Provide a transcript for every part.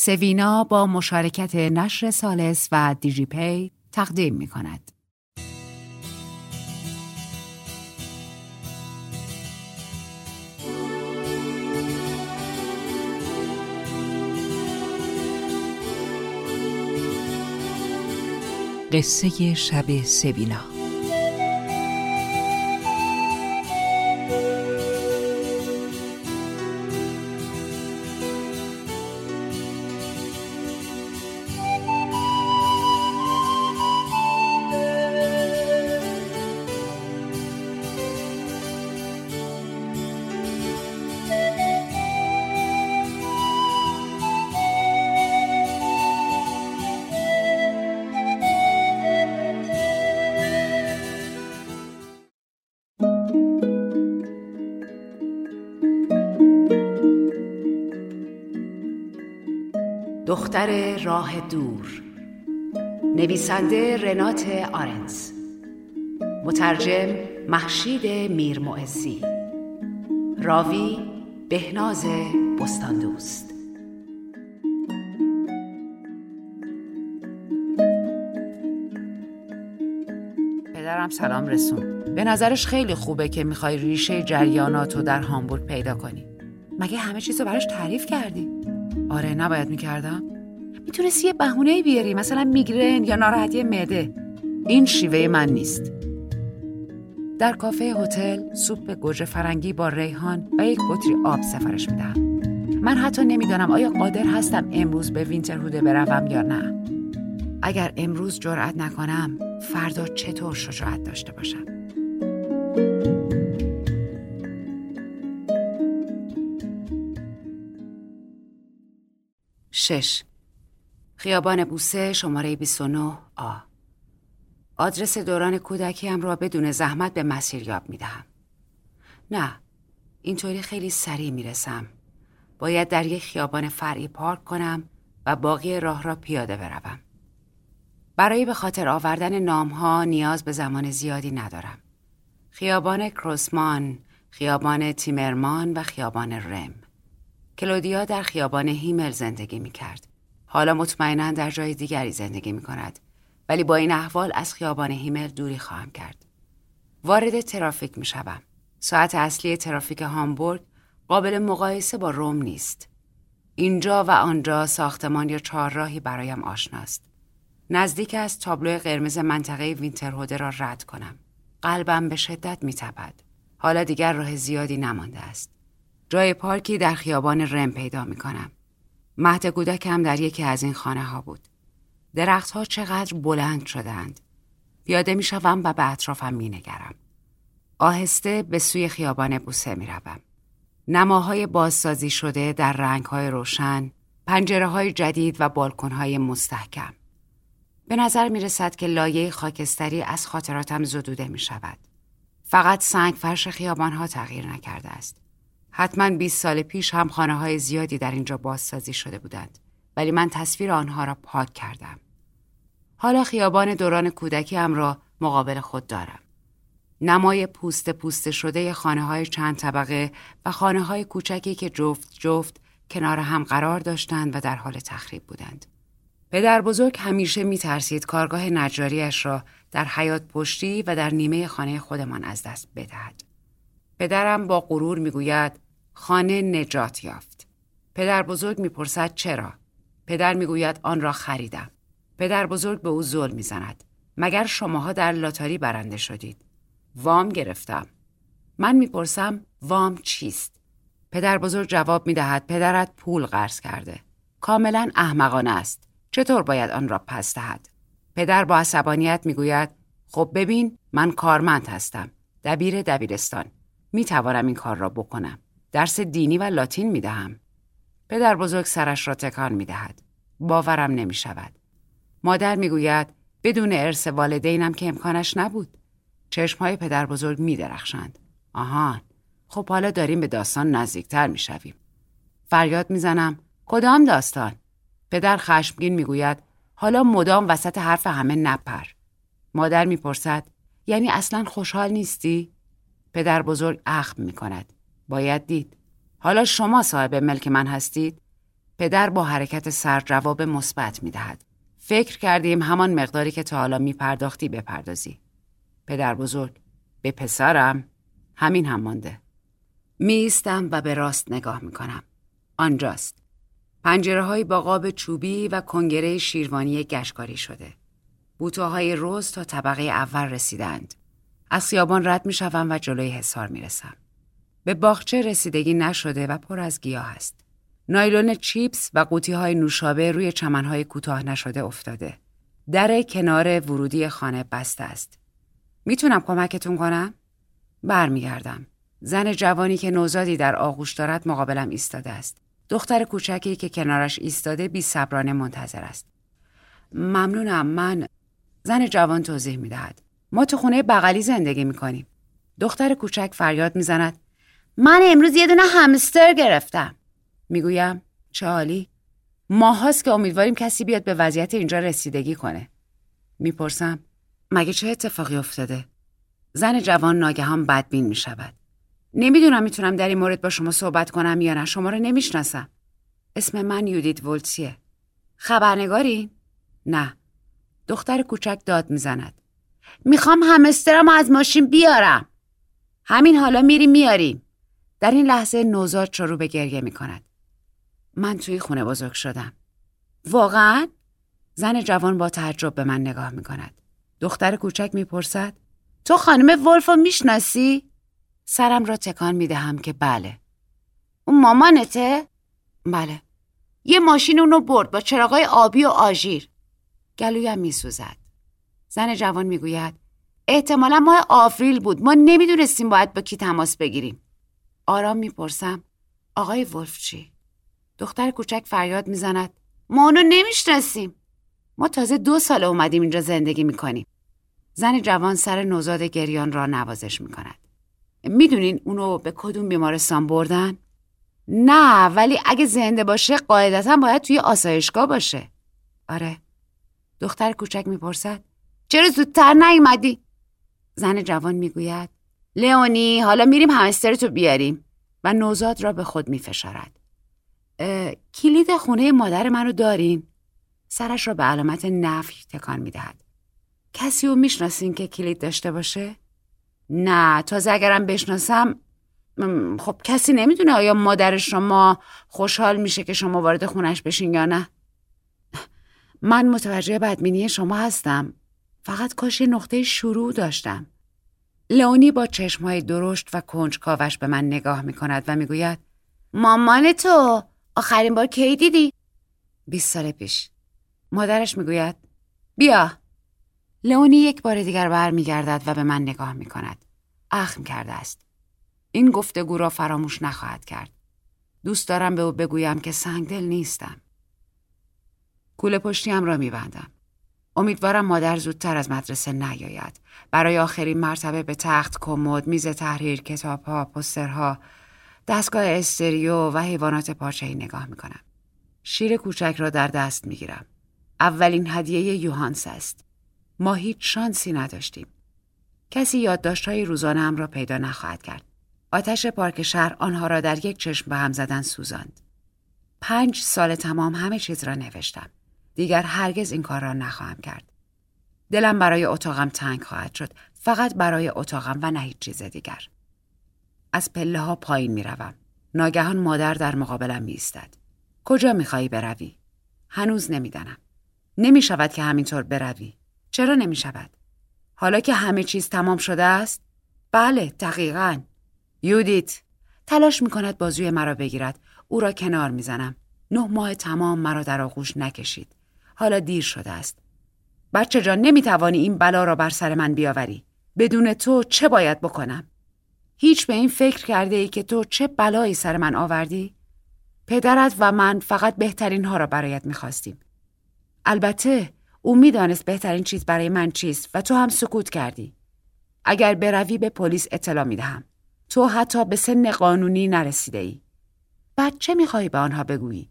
سوینا با مشارکت نشر سالس و دیجی پی تقدیم می کند. قصه شب سوینا دختر راه دور. نویسنده رنات آرنز. مترجم محشید میر راوی بهناز بستان دوست پدرم سلام رسون. به نظرش خیلی خوبه که می‌خوای ریشه جریاناتو در هامبورگ پیدا کنی. مگه همه چیزو براش تعریف کردی؟ آره نباید می‌کردم. می‌تونستی یه بهونه بیاری مثلا میگرن یا ناراحتی معده. این شیوه من نیست. در کافه هتل سوپ گوجه فرنگی با ریحان و یک بطری آب سفارش میدم. من حتی نمی‌دانم آیا قادر هستم امروز به وینترهوده بروم یا نه. اگر امروز جرأت نکنم فردا چطور شجاعت داشته باشم؟ شش خیابان بوسه شماره 29 آ آدرس دوران کودکیم را بدون زحمت به مسیریاب می دهم. نه اینطوری خیلی سریع می رسم. باید در یک خیابان فرعی پارک کنم و باقی راه را پیاده بروم. برای به خاطر آوردن نام ها نیاز به زمان زیادی ندارم. خیابان کروسمان، خیابان تیمرمان و خیابان رم. کلودیا در خیابان هیمل زندگی می کرد. حالا مطمئنا در جای دیگری زندگی می کند ولی با این احوال از خیابان هیمل دوری خواهم کرد. وارد ترافیک می شوم. ساعت اصلی ترافیک هامبورگ قابل مقایسه با روم نیست. اینجا و آنجا ساختمان یا چهارراهی برایم آشناست. نزدیک از تابلو قرمز منطقه وینترهوده را رد کنم. قلبم به شدت می تپد. حالا دیگر راه زیادی نمانده است. جای پارکی در خیابان رم پیدا می کنم. مهد کودکم در یکی از این خانه ها بود. درختها چقدر بلند شدند. پیاده می شوم و به اطرافم می نگرم. آهسته به سوی خیابان بوسه می روم. نماهای بازسازی شده در رنگ های روشن، پنجره های جدید و بالکن های مستحکم. به نظر می رسد که لایه خاکستری از خاطراتم زدوده می شود. فقط سنگ فرش خیابان ها تغییر نکرده است. حتما 20 سال پیش هم خانه های زیادی در اینجا بازسازی شده بودند ولی من تصویر آنها را پاک کردم. حالا خیابان دوران کودکیم را مقابل خود دارم. نمای پوست پوست شده خانه های چند طبقه و خانه های کوچکی که جفت جفت کنار هم قرار داشتند و در حال تخریب بودند. پدر بزرگ همیشه می ترسید کارگاه نجاریش را در حیات پشتی و در نیمه خانه خودمان از دست بدهد. پدرم با غرور می‌گوید خانه نجات یافت. پدر بزرگ می‌پرسد چرا؟ پدر می‌گوید آن را خریدم. پدر بزرگ به او ظلم می‌زند. مگر شماها در لاتاری برنده شدید؟ وام گرفتم. من می‌پرسم وام چیست؟ پدر بزرگ جواب می‌دهد پدرت پول قرض کرده. کاملا احمقانه است. چطور باید آن را پس دهد؟ پدر با عصبانیت می‌گوید خب ببین من کارمند هستم. دبیر دبیرستان. می توانم این کار را بکنم. درس دینی و لاتین می دهم. پدر بزرگ سرش را تکان می دهد. باورم نمی شود. مادر می گوید بدون ارث والدینم که امکانش نبود. چشم های پدر بزرگ می درخشند. آهان. خب حالا داریم به داستان نزدیکتر می شویم. فریاد می زنم. کدام داستان؟ پدر خشمگین می گوید حالا مدام وسط حرف همه نپر. مادر می‌پرسد یعنی اصلا خوشحال نیستی؟ پدر بزرگ اخم می کند. باید دید. حالا شما صاحب ملک من هستید؟ پدر با حرکت سر جواب مثبت می دهد. فکر کردیم همان مقداری که تا حالا می پرداختی بپردازی. پدر بزرگ به پسرم همین هم مانده. میستم و به راست نگاه می کنم. آنجاست. پنجره های با قاب چوبی و کنگره شیروانی گشکاری شده. بوتوهای روز تا طبقه اول رسیدند. از خیابان رد می شوم و جلوی حصار می رسم. به باغچه رسیدگی نشده و پر از گیاه است. نایلون چیپس و قوطی های نوشابه روی چمنهای کوتاه نشده افتاده. در کنار ورودی خانه بسته است. می‌تونم کمکتون کنم؟ برمیگردم. زن جوانی که نوزادی در آغوش دارد مقابلم ایستاده است. دختر کوچکی که کنارش ایستاده بی صبرانه منتظر است. ممنونم من زن جوان توضیح می دهد. ما تو خونه بغلی زندگی می کنیم. دختر کوچک فریاد می زند. من امروز یه دونه همستر گرفتم. می‌گویم چه عالی. ماهاست که امیدواریم کسی بیاد به وضعیت اینجا رسیدگی کنه. می‌پرسم مگه چه اتفاقی افتاده؟ زن جوان ناگهان بدبین می شود. نمی‌دونم می‌تونم در این مورد با شما صحبت کنم یا نه شما رو نمی‌شناسم. اسم من یودیت ولتیه. خبرنگاری؟ نه. دختر کوچک داد می‌زند. می‌خوام همسترم از ماشین بیارم. همین حالا میری میاریم. در این لحظه نوزاد شروع به گریه می‌کند. من توی خونه بزرگ شدم. واقعا؟ زن جوان با تعجب به من نگاه می‌کند. دختر کوچک می‌پرسد تو خانم ولف رو می‌شناسی؟ سرم را تکان می‌دهم که بله. اون مامانته؟ بله. یه ماشین اونو برد با چراغای آبی و آژیر. گلویم میسوزد. زن جوان می‌گوید احتمالا ماه آفریل بود ما نمی‌دونستیم باید با کی تماس بگیریم. آرام می‌پرسم آقای ولف چی؟ دختر کوچک فریاد می‌زند ما اونو نمی‌شناسیم. ما تازه دو سال اومدیم اینجا زندگی می‌کنیم. زن جوان سر نوزاد گریان را نوازش می‌کند. می‌دونین اونو به کدوم بیمارستان بردن؟ نه ولی اگه زنده باشه قاعدتا باید توی آسایشگاه باشه. آره. دختر کوچک می‌پرسد چرا زودتر نیومدی؟ زن جوان می‌گوید لئونی حالا میریم همسترتو بیاریم و نوزاد را به خود میفشارد. کلید خونه مادر منو دارین؟ سرش را به علامت نفی تکان می‌دهد. کسی رو می‌شناسین که کلید داشته باشه؟ نه تازه اگرم بشناسم خب کسی نمی‌دونه آیا مادر شما خوشحال میشه که شما وارد خونش بشین یا نه من متوجه بدبینی شما هستم فقط کاش نقطه شروع داشتم لئونی با چشمهای درشت و کنجکاوش به من نگاه می‌کند و می‌گوید مامان تو آخرین بار کی دیدی؟ بیست سال پیش مادرش می‌گوید بیا لئونی یک بار دیگر برمیگردد و به من نگاه می کند. اخم کرده است. این گفتگو را فراموش نخواهد کرد. دوست دارم به او بگویم که سنگدل نیستم. کوله پشتیم را میبندم. امیدوارم مادر زودتر از مدرسه نیاید. برای آخرین مرتبه به تخت، کمد، میز تحریر، کتابها، پسترها، دستگاه استریو و حیوانات پارچه‌ای نگاه می‌کنم. شیر کوچک را در دست می‌گیرم. اولین هدیه یوهانس است. ما هیچ شانسی نداشتیم. کسی یادداشت‌های روزانه را پیدا نخواهد کرد. آتش پارک شهر آنها را در یک چشم به هم زدن سوزاند. پنج سال تمام همه چیز را نوشتم. دیگر هرگز این کار را نخواهم کرد. دلم برای اتاقم تنگ خواهد شد. فقط برای اتاقم و نه هیچ چیز دیگر. از پله ها پایین می روم. ناگهان مادر در مقابلم می ایستد. کجا می خواهی بروی؟ هنوز نمی‌دانم. نمی شود که همینطور بروی. چرا نمی شود؟ حالا که همه چیز تمام شده است؟ بله دقیقا یودیت تلاش می کند بازوی مرا بگیرد او را کنار می‌زنم نه ماه تمام مرا در آغوش نکشید حالا دیر شده است بچه جان نمی توانی این بلا را بر سر من بیاوری بدون تو چه باید بکنم هیچ به این فکر کرده ای که تو چه بلایی سر من آوردی پدرت و من فقط بهترین ها را برایت می‌خواستیم البته او می‌دانست بهترین چیز برای من چیست و تو هم سکوت کردی. اگر بروی به پلیس اطلاع می‌دهم. تو حتی به سن قانونی نرسیده ای. بعد چه می‌خواهی به آنها بگویی؟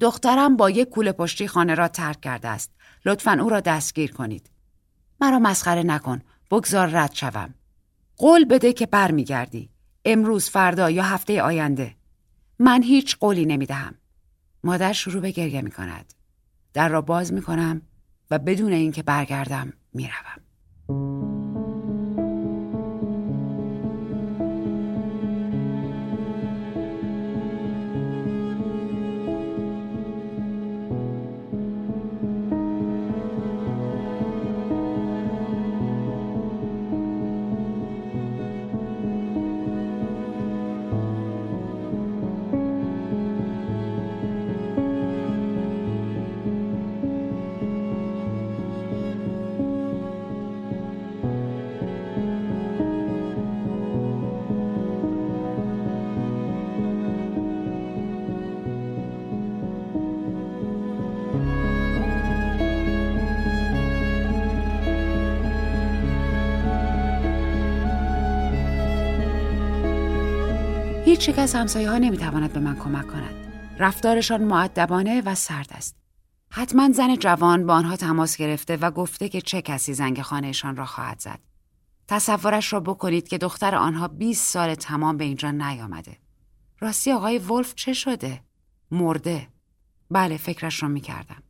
دخترم با یک کوله پشتی خانه را ترک کرده است. لطفا او را دستگیر کنید. مرا مسخره نکن. بگذار رد شوم. قول بده که برمیگردی. امروز فردا یا هفته آینده. من هیچ قولی نمی‌دهم. مادر شروع به گریه می کند. در را باز می کنم و بدون اینکه برگردم می هیچ یک از همسایه ها نمی‌تواند به من کمک کند. رفتارشان معدبانه و سرد است. حتما زن جوان با آنها تماس گرفته و گفته که چه کسی زنگ خانهشان را خواهد زد. تصورش را بکنید که دختر آنها 20 سال تمام به اینجا نیامده. راستی آقای ولف چه شده؟ مرده. بله فکرش را می‌کردم.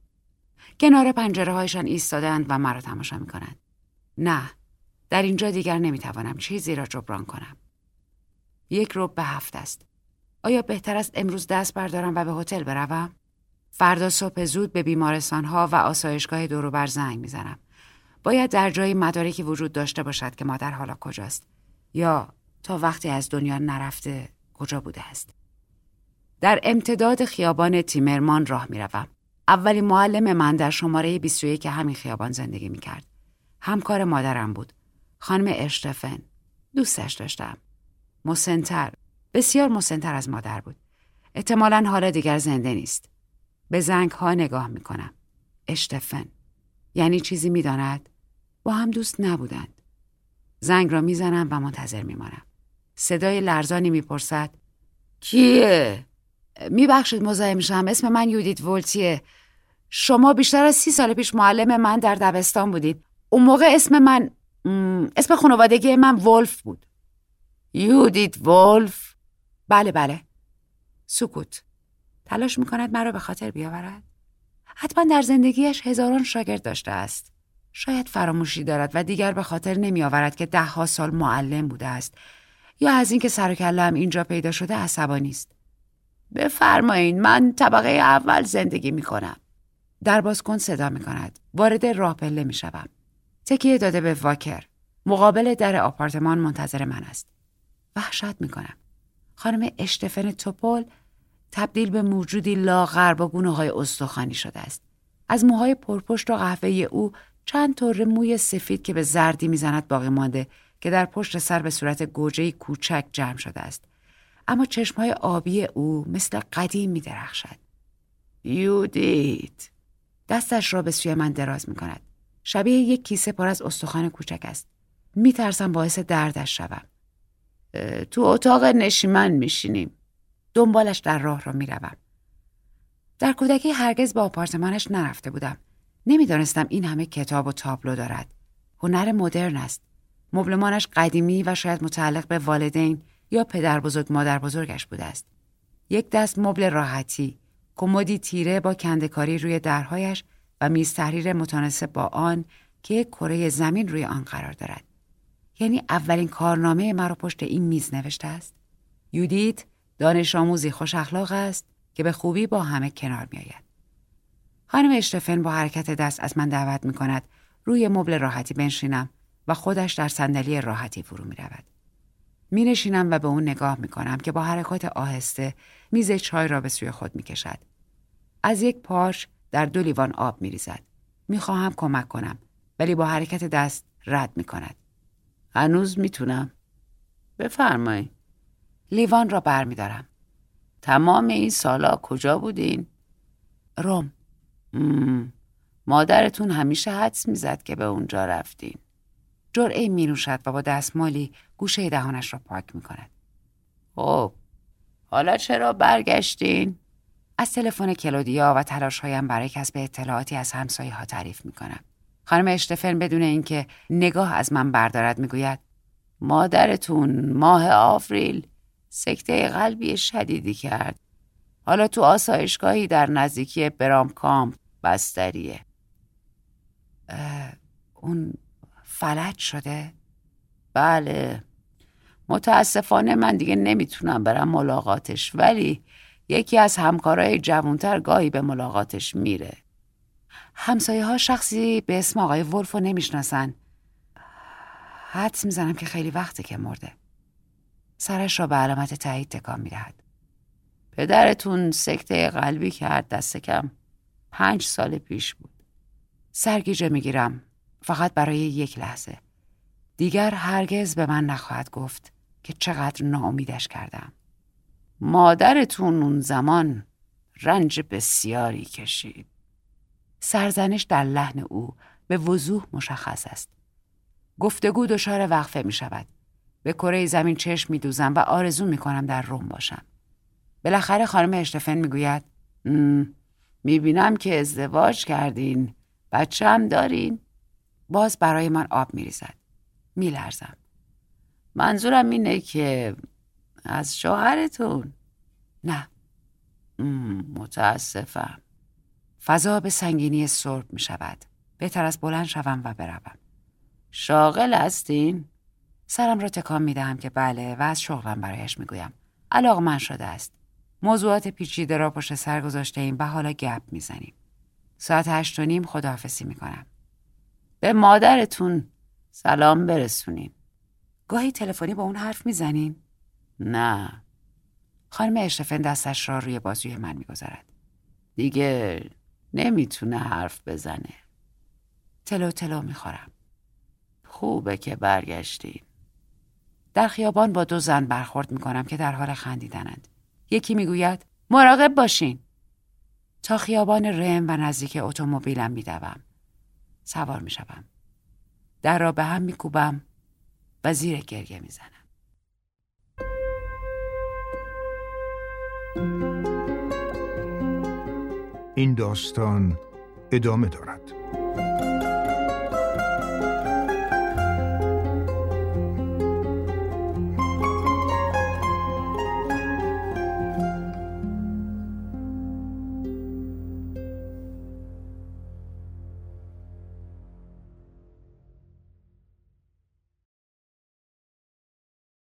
کنار پنجره هایشان ایستادند و مرا تماشا می‌کنند. نه در اینجا دیگر نمی‌توانم چیزی را جبران کنم. یک روب به هفت است. آیا بهتر است امروز دست بردارم و به هتل بروم؟ فردا صبح زود به بیمارستان ها و آسایشگاه دوروبر زنگ می‌زنم. باید در جایی مدارکی وجود داشته باشد که مادر حالا کجاست یا تا وقتی از دنیا نرفته کجا بوده است. در امتداد خیابان تیمرمان راه می‌روم. اولین معلم من در شماره 21 که همین خیابان زندگی می‌کرد. همکار مادرم بود. خانم اشتفن. دوستش داشتم. مسنتر. بسیار مسنتر از مادر بود. احتمالا حالا دیگر زنده نیست. به زنگ ها نگاه می کنم اشتفن. یعنی چیزی می داند؟ با هم دوست نبودند. زنگ را می‌زنم و منتظر میمانم. صدای لرزانی می‌پرسد. کیه؟ میبخشید مزاحم شم. اسم من یودیت ولتیه. شما بیشتر از سی سال پیش معلم من در دبستان بودید. اون موقع اسم من اسم خانوادگی من ولف بود. یودیت ولف بله بله سکوت تلاش می‌کند مرا به خاطر بیاورد حتما در زندگیش هزاران شاگرد داشته است شاید فراموشی دارد و دیگر به خاطر نمیآورد که دهها سال معلم بوده است یا از اینکه سر و اینجا پیدا شده عصبانی است بفرمایین من طبقه اول زندگی می کنم. در بازکن صدا می کند. وارد راه پله می شوم. تکیه داده به واکر. مقابل در آپارتمان منتظر من است. وحشت می‌کنم. خانم اشتفن توپل تبدیل به موجودی لاغر با گونه های استخوانی شده است. از موهای پرپشت و قهوه او چند طور موی سفید که به زردی می‌زند باقی مانده که در پشت سر به صورت گوجه کوچک جمع شده است. اما چشمهای آبی او مثل قدیم می درخشد. یودیت دستش را به سوی من دراز می کند. شبیه یک کیسه پر از استخوان کوچک است. می ترسم باعث دردش شوم. تو اتاق نشیمن میشینیم. دنبالش در راه را می‌روم. در کودکی هرگز به آپارتمانش نرفته بودم. نمی‌دانستم این همه کتاب و تابلو دارد. هنر مدرن است. مبلمانش قدیمی و شاید متعلق به والدین یا پدر بزرگ مادر بزرگش بوده است. یک دست مبل راحتی کمدی تیره با کندکاری روی درهایش و میز تحریر متناسب با آن که یک کره زمین روی آن قرار دارد. یعنی اولین کارنامه مرا پشت این میز نوشته است یودیت دانش آموزی خوش اخلاق است که به خوبی با همه کنار می آید. خانم اشتفن با حرکت دست از من دعوت می کند روی مبل راحتی بنشینم و خودش در صندلی راحتی فرو می رود. می نشینم و به اون نگاه می کنم که با حرکات آهسته میز چای را به سوی خود می کشد. از یک پاش در دو لیوان آب می ریزد. می خواهم کمک کنم ولی با حرکت دست رد می کند. هنوز می‌تونم بفرمایی لیوان را برمیدارم تمام این سالا کجا بودین؟ روم مادرتون همیشه حدس می‌زد که به اونجا رفتین جرعه می نوشد و با دستمالی گوشه دهانش را پاک می کند. خب حالا چرا برگشتین؟ از تلفن کلودیا و تلاشهایم برای کسب اطلاعاتی از همسایه ها تعریف می کنم. خانم اشتفن بدون اینکه نگاه از من بردارد می‌گوید مادرتون ماه آفریل سکته قلبی شدیدی کرد. حالا تو آسایشگاهی در نزدیکی برام کامپ بستریه. اون فلج شده؟ بله. متاسفانه من دیگه نمی‌تونم برم ملاقاتش ولی یکی از همکارای جوانتر گاهی به ملاقاتش میره. همسایه ها شخصی به اسم آقای ولف رو نمی‌شناسن. حدس می‌زنم که خیلی وقته که مرده. سرش را به علامت تایید تکان می‌دهد. پدرتون سکته قلبی کرد دست کم. پنج سال پیش بود. سرگیجه می‌گیرم. فقط برای یک لحظه. دیگر هرگز به من نخواهد گفت که چقدر ناامیدش کردم. مادرتون اون زمان رنج بسیاری کشید. سرزنش در لحن او به وضوح مشخص است. گفتگو دچار وقفه می شود. به کره زمین چشم می دوزم و آرزو می کنم در روم باشم. بالاخره خانم اشتفن می گوید می بینم که ازدواج کردین. بچه هم دارین. باز برای من آب می ریزد. می لرزم. منظورم اینه که از شوهرتون. نه. متاسفم. فضا به سنگینی سرب می شود. بهتر از بلند شوم و بروم. شاغل هستین؟ سرم را تکان می دهم که بله و از شغلم برایش می گویم. علاق من شده است. موضوعات پیچیده را پشت سر گذاشته ایم و حالا گپ می زنیم. ساعت هشت و نیم خداحافظی می کنم. به مادرتون سلام برسونیم. گاهی تلفنی با اون حرف می‌زنین؟ نه. خانم اشرفن دستش را روی بازوی من می‌گذارد دیگه نمی‌تونه حرف بزنه. تلو تلو می‌خورم. خوبه که برگشتین. در خیابان با دو زن برخورد می‌کنم که در حال خندیدنند. یکی می‌گوید مراقب باشین. تا خیابان رم و نزدیک اتومبیلم میدوم. سوار می‌شوم. در را به هم میکوبم و زیر گریه می‌زنم. این داستان ادامه دارد.